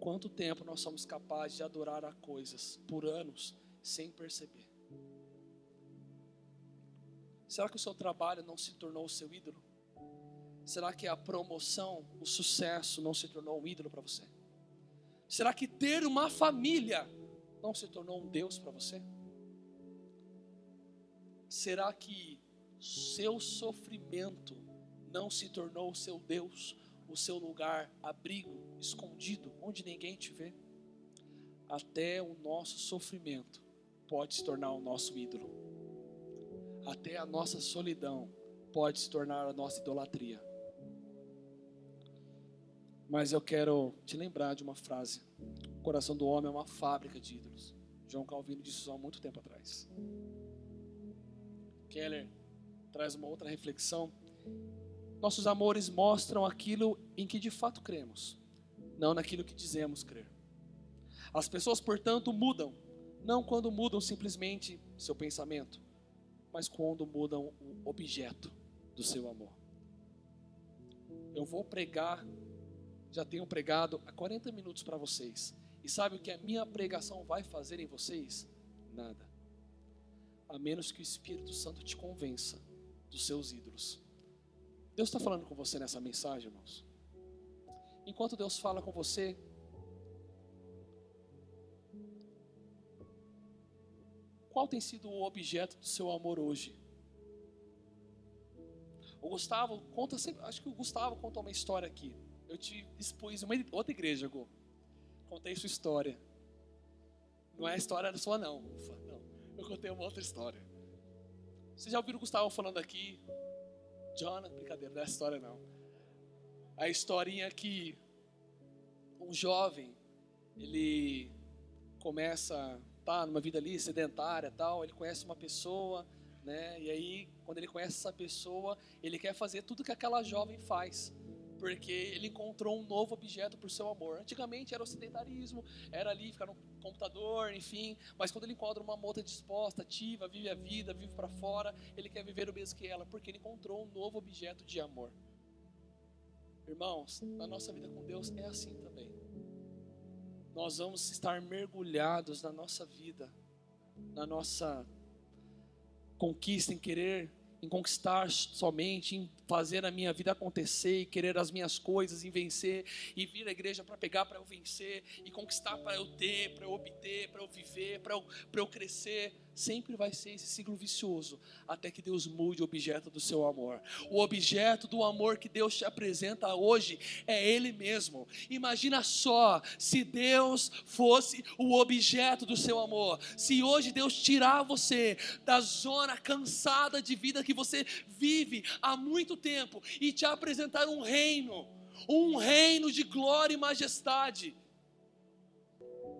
Quanto tempo nós somos capazes de adorar a coisas por anos sem perceber? Será que o seu trabalho não se tornou o seu ídolo? Será que a promoção, o sucesso não se tornou um ídolo para você? Será que ter uma família não se tornou um Deus para você? Será que seu sofrimento não se tornou o seu Deus, o seu lugar, abrigo, escondido, onde ninguém te vê? Até o nosso sofrimento pode se tornar o nosso ídolo. Até a nossa solidão pode se tornar a nossa idolatria. Mas eu quero te lembrar de uma frase coração do homem é uma fábrica de ídolos. João Calvino disse isso há muito tempo atrás. Keller traz uma outra reflexão. Nossos amores mostram aquilo em que de fato cremos, não naquilo que dizemos crer. As pessoas, portanto, mudam, não quando mudam simplesmente seu pensamento, mas quando mudam o objeto do seu amor. Eu vou pregar, já tenho pregado há 40 minutos para vocês e sabe o que a minha pregação vai fazer em vocês? Nada. A menos que o Espírito Santo te convença dos seus ídolos. Deus está falando com você nessa mensagem, irmãos. Enquanto Deus fala com você, qual tem sido o objeto do seu amor hoje? O Gustavo conta sempre, acho que o Gustavo contou uma história aqui. Eu te expus em uma outra igreja, Gu contei sua história. Não é a história da sua, não. Não, eu contei uma outra história. Vocês já ouviram o Gustavo falando aqui? Jonathan, brincadeira, não é a história, não. A historinha que um jovem, ele começa, tá numa vida ali sedentária tal, ele conhece uma pessoa, né? E aí, quando ele conhece essa pessoa, ele quer fazer tudo que aquela jovem faz porque ele encontrou um novo objeto por seu amor. Antigamente era o sedentarismo, era ali ficar no computador, enfim, mas quando ele encontra uma moça disposta, ativa, vive a vida, vive para fora, ele quer viver o mesmo que ela, porque ele encontrou um novo objeto de amor. Irmãos, na nossa vida com Deus é assim também. Nós vamos estar mergulhados na nossa vida, na nossa conquista em querer em conquistar somente, em fazer a minha vida acontecer, e querer as minhas coisas, em vencer, e vir à igreja para pegar para eu vencer, e conquistar para eu ter, para eu obter, para eu viver, para eu, eu crescer sempre vai ser esse ciclo vicioso, até que Deus mude o objeto do seu amor. O objeto do amor que Deus te apresenta hoje é Ele mesmo. Imagina só se Deus fosse o objeto do seu amor. Se hoje Deus tirar você da zona cansada de vida que você vive há muito tempo e te apresentar um reino, um reino de glória e majestade.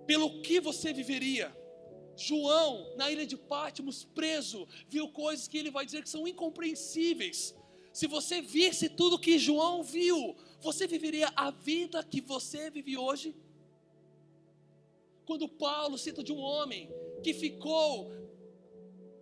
Pelo que você viveria? João, na ilha de Pátimos, preso, viu coisas que ele vai dizer que são incompreensíveis. Se você visse tudo que João viu, você viveria a vida que você vive hoje? Quando Paulo cita de um homem que ficou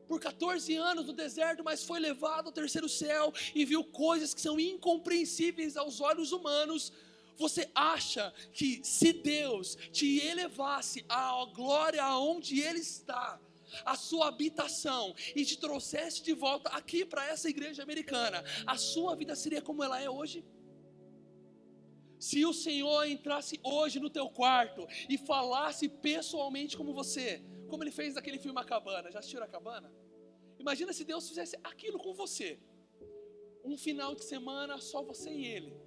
por 14 anos no deserto, mas foi levado ao terceiro céu e viu coisas que são incompreensíveis aos olhos humanos, Você acha que se Deus te elevasse à glória aonde Ele está, a sua habitação e te trouxesse de volta aqui para essa igreja americana, a sua vida seria como ela é hoje? Se o Senhor entrasse hoje no teu quarto e falasse pessoalmente como você, como ele fez naquele filme A Cabana, já assistiu A Cabana? Imagina se Deus fizesse aquilo com você. Um final de semana só você e ele.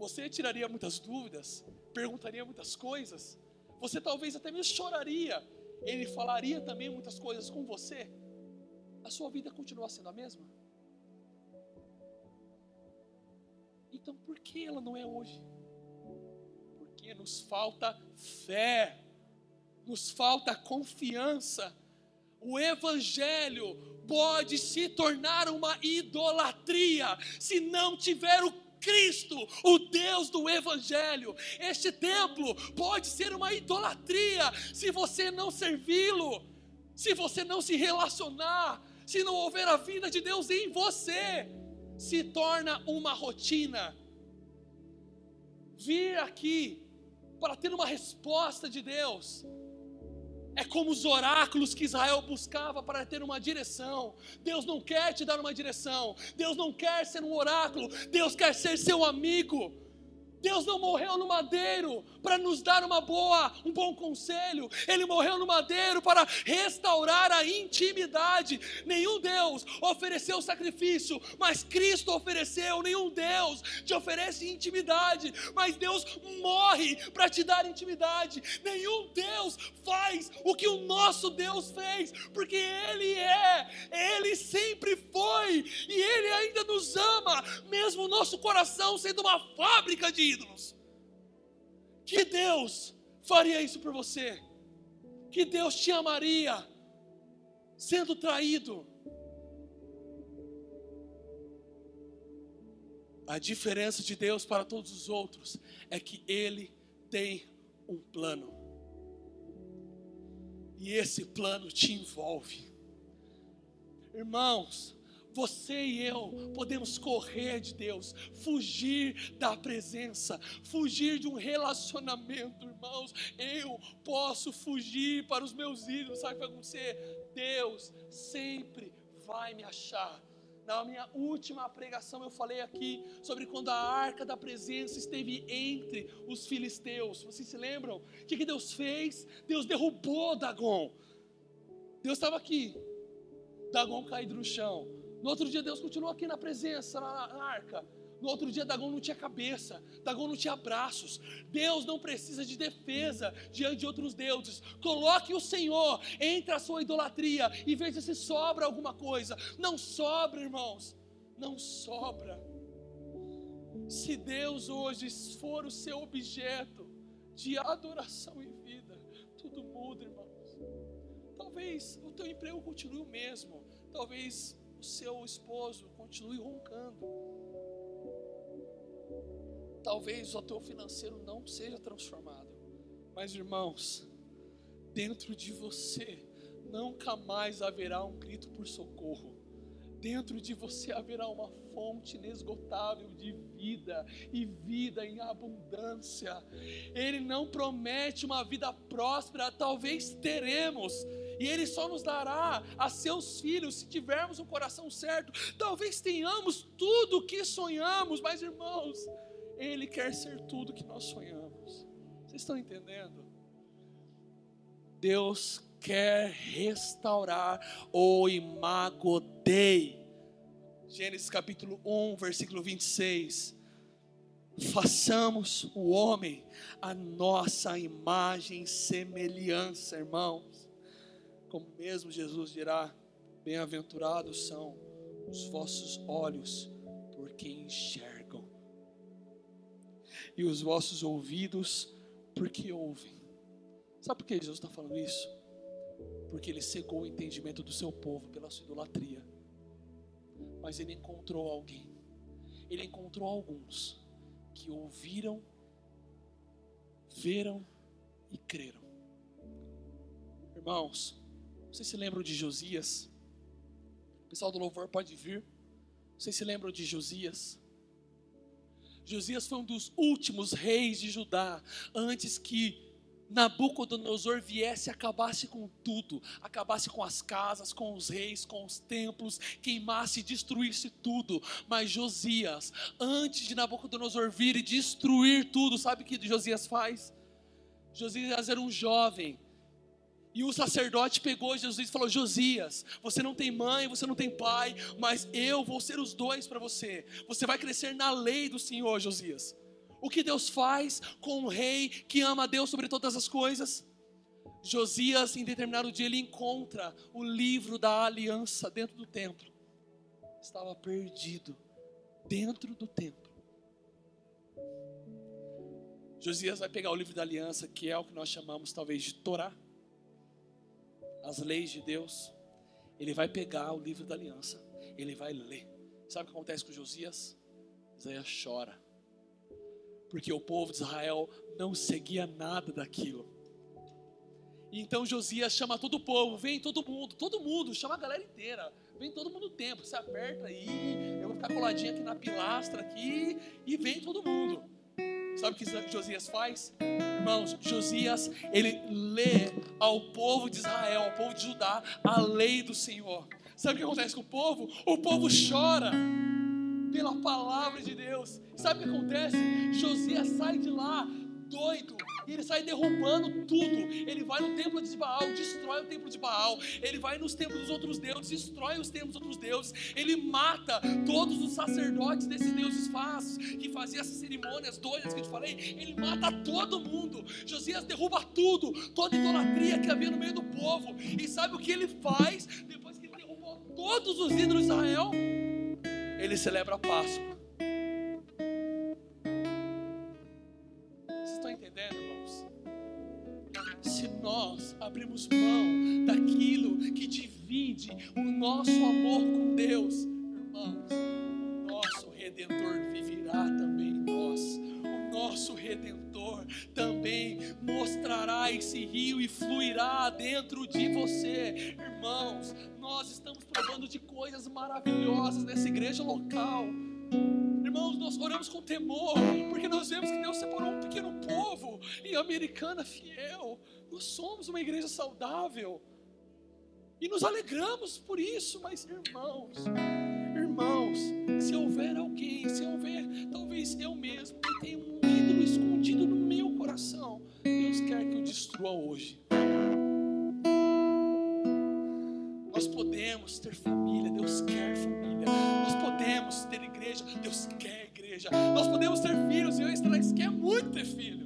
Você tiraria muitas dúvidas, perguntaria muitas coisas. Você talvez até mesmo choraria. Ele falaria também muitas coisas com você. A sua vida continua sendo a mesma? Então por que ela não é hoje? Porque nos falta fé, nos falta confiança. O Evangelho pode se tornar uma idolatria se não tiver o Cristo, o Deus do Evangelho. Este templo pode ser uma idolatria se você não servi-lo, se você não se relacionar, se não houver a vida de Deus em você se torna uma rotina. Vir aqui para ter uma resposta de Deus é como os oráculos que Israel buscava para ter uma direção. Deus não quer te dar uma direção. Deus não quer ser um oráculo. Deus quer ser seu amigo. Deus não morreu no madeiro para nos dar uma boa, um bom conselho. Ele morreu no madeiro para restaurar a intimidade. Nenhum Deus ofereceu sacrifício, mas Cristo ofereceu. Nenhum Deus te oferece intimidade, mas Deus morre para te dar intimidade. Nenhum Deus faz o que o nosso Deus fez, porque Ele é, Ele sempre foi e Ele ainda nos ama, mesmo o nosso coração sendo uma fábrica de ídolos. Que Deus faria isso por você? Que Deus te amaria sendo traído? A diferença de Deus para todos os outros é que Ele tem um plano. E esse plano te envolve. Irmãos, você e eu podemos correr de Deus, fugir da presença, fugir de um relacionamento, irmãos. Eu posso fugir para os meus ídolos, sabe o que vai acontecer? Deus sempre vai me achar. Na minha última pregação eu falei aqui sobre quando a arca da presença esteve entre os filisteus. Vocês se lembram? O que, Deus fez? Deus derrubou Dagon. Deus estava aqui. Dagon caído no chão. No outro dia, Deus continuou aqui na presença, na, na arca. No outro dia, Dagon não tinha cabeça, Dagon não tinha braços. Deus não precisa de defesa diante de outros deuses. Coloque o Senhor entre a sua idolatria e veja se sobra alguma coisa. Não sobra, irmãos, não sobra. Se Deus hoje for o seu objeto de adoração e vida, tudo muda, irmãos. Talvez o teu emprego continue o mesmo, talvez o seu esposo continue roncando. Talvez o teu financeiro não seja transformado. Mas irmãos, dentro de você nunca mais haverá um grito por socorro. Dentro de você haverá uma fonte inesgotável de vida e vida em abundância. Ele não promete uma vida próspera, talvez teremos, e Ele só nos dará a seus filhos se tivermos um coração certo. Talvez tenhamos tudo o que sonhamos, mas irmãos, Ele quer ser tudo que nós sonhamos. Vocês estão entendendo? Deus quer restaurar o imago Dei. Gênesis capítulo 1, versículo 26. Façamos o homem a nossa imagem e semelhança, irmãos. Como mesmo Jesus dirá: Bem-aventurados são os vossos olhos, porque enxergam, e os vossos ouvidos, porque ouvem. Sabe por que Jesus está falando isso? Porque ele cegou o entendimento do seu povo pela sua idolatria. Mas ele encontrou alguém, ele encontrou alguns que ouviram, viram e creram. Irmãos, vocês se lembram de Josias? O pessoal do louvor pode vir. Vocês se lembram de Josias? Josias foi um dos últimos reis de Judá, antes que Nabucodonosor viesse e acabasse com tudo, acabasse com as casas, com os reis, com os templos, queimasse e destruísse tudo. Mas Josias, antes de Nabucodonosor vir e destruir tudo, sabe o que Josias faz? Josias era um jovem. E o sacerdote pegou Jesus e falou: Josias, você não tem mãe, você não tem pai, mas eu vou ser os dois para você. Você vai crescer na lei do Senhor, Josias. O que Deus faz com um rei que ama a Deus sobre todas as coisas? Josias, em determinado dia, ele encontra o livro da aliança dentro do templo. Estava perdido dentro do templo. Josias vai pegar o livro da aliança, que é o que nós chamamos talvez de Torá, as leis de Deus. Ele vai pegar o livro da aliança, ele vai ler. Sabe o que acontece com Josias? Isaías chora porque o povo de Israel não seguia nada daquilo. Então Josias chama todo o povo, vem todo mundo, todo mundo, chama a galera inteira, vem todo mundo no templo, se aperta aí, eu vou ficar coladinho aqui na pilastra aqui, e vem todo mundo. Sabe o que Josias faz? Irmãos, Josias, ele lê ao povo de Israel, ao povo de Judá, a lei do Senhor. Sabe o que acontece com o povo? O povo chora pela palavra de Deus. Sabe o que acontece? Josias sai de lá doido. E ele sai derrubando tudo. Ele vai no templo de Baal, destrói o templo de Baal. Ele vai nos templos dos outros deuses, destrói os templos dos outros deuses. Ele mata todos os sacerdotes desses deuses falsos que faziam essas cerimônias doidas que eu te falei. Ele mata todo mundo. Josias derruba tudo, toda idolatria que havia no meio do povo. E sabe o que ele faz depois que ele derrubou todos os ídolos de Israel? ele celebra a Páscoa. Abrimos mão daquilo que divide o nosso amor com Deus, irmãos, o nosso redentor viverá também em nós. O nosso redentor também mostrará esse rio e fluirá dentro de você, irmãos. Nós estamos provando de coisas maravilhosas nessa igreja local. Irmãos, nós oramos com temor, porque nós vemos que Deus separou um pequeno povo em Americana fiel. Nós somos uma igreja saudável. E nos alegramos por isso, mas irmãos, irmãos, se houver alguém, se houver talvez eu mesmo que tenha um ídolo escondido no meu coração, Deus quer que eu destrua hoje. Nós podemos ter família, Deus quer família. Nós podemos ter igreja, Deus quer igreja. Nós podemos ter filhos, e eu Alex quer muito ter filho.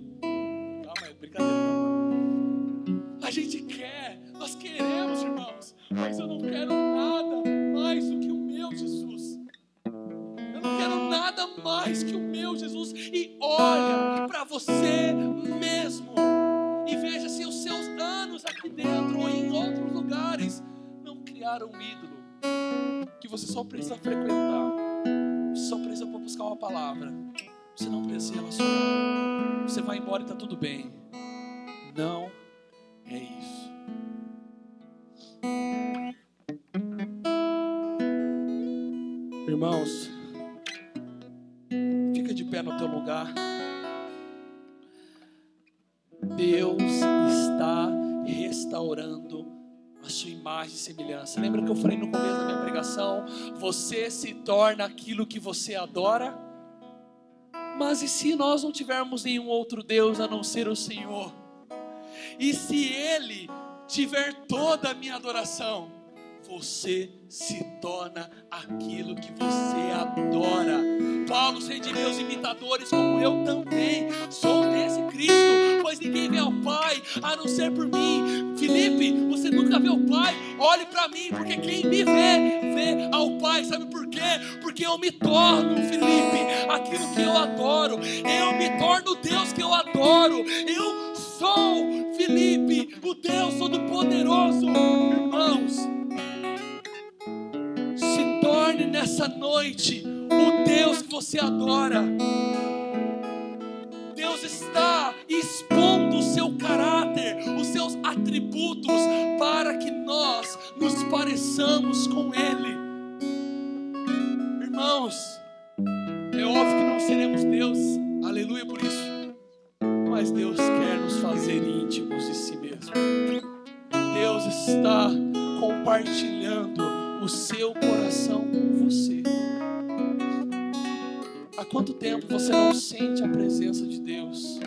Mas eu não quero nada mais do que o meu Jesus. Eu não quero nada mais que o meu Jesus. E olha para você mesmo e veja se os seus anos aqui dentro ou em outros lugares criar um ídolo que você só precisa frequentar, você só precisa buscar uma palavra, você não precisa se relacionar, você vai embora e está tudo bem. Não é isso. Irmãos, fica de pé no teu lugar. Deus está restaurando a sua imagem e semelhança. Lembra que eu falei no começo da minha pregação? Você se torna aquilo que você adora. Mas e se nós não tivermos nenhum outro Deus a não ser o Senhor? E se Ele tiver toda a minha adoração, você se torna aquilo que você adora. Paulo, sede meus imitadores, como eu também sou desse Cristo, pois ninguém vê ao Pai a não ser por mim. Felipe, você nunca vê o Pai, olhe para mim, porque quem me vê, vê ao Pai. Sabe por quê? Porque eu me torno, Felipe, aquilo que eu adoro. Eu me torno Deus que eu adoro. Eu sou, Felipe, o Deus Todo-Poderoso. Irmãos, torne nessa noite o Deus que você adora. Deus está expondo o seu caráter, os seus atributos, para que nós nos pareçamos com Ele. Irmãos, é óbvio que não seremos Deus Deus quer nos fazer íntimos de si mesmo. Deus está compartilhando o seu coração com você. Há quanto tempo você não sente a presença de Deus?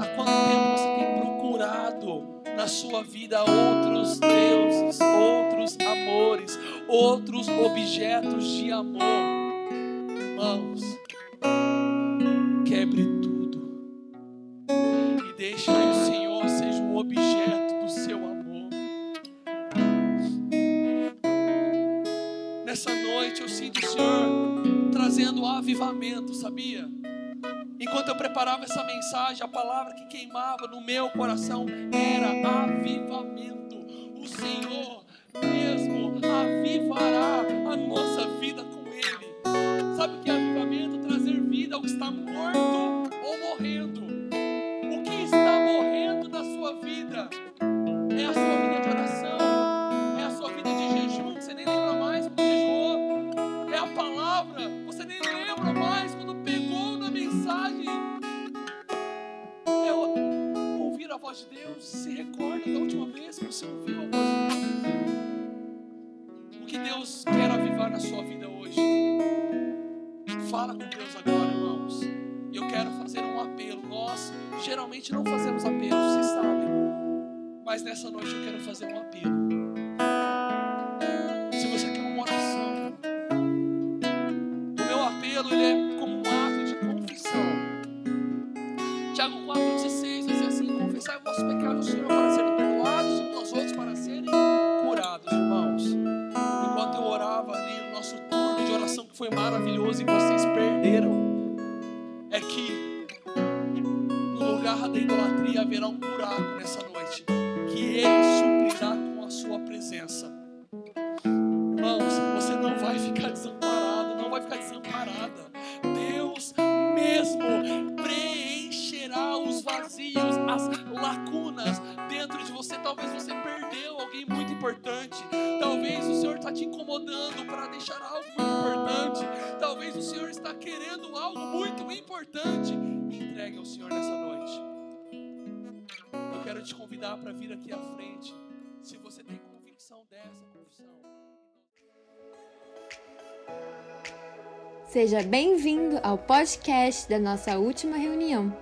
Há quanto tempo você tem procurado na sua vida outros deuses, outros amores, outros objetos de amor? Irmãos, quebre deixe que o Senhor seja o objeto do seu amor. Nessa noite eu sinto o Senhor trazendo avivamento, sabia? Enquanto eu preparava essa mensagem, a palavra que queimava no meu coração era avivamento. O Senhor mesmo avivará a nossa vida com Ele. Sabe o que é avivamento? Trazer vida ao que está morto ou morrendo. Morrendo na sua vida é a sua vida de oração, é a sua vida de jejum, você nem lembra mais quando jejuou, é a palavra, você nem lembra mais quando pegou na mensagem. É o- ouvir a voz de Deus, se recorda da última vez que você ouviu a voz de Deus. O que Deus quer avivar na sua vida hoje? Fala com Deus agora, geralmente não fazemos apelo, vocês sabem. Mas nessa noite eu quero fazer um apelo. Importante. Entregue ao Senhor nessa noite. Eu quero te convidar para vir aqui à frente. Se você tem convicção dessa confissão. Seja bem-vindo ao podcast da nossa última reunião.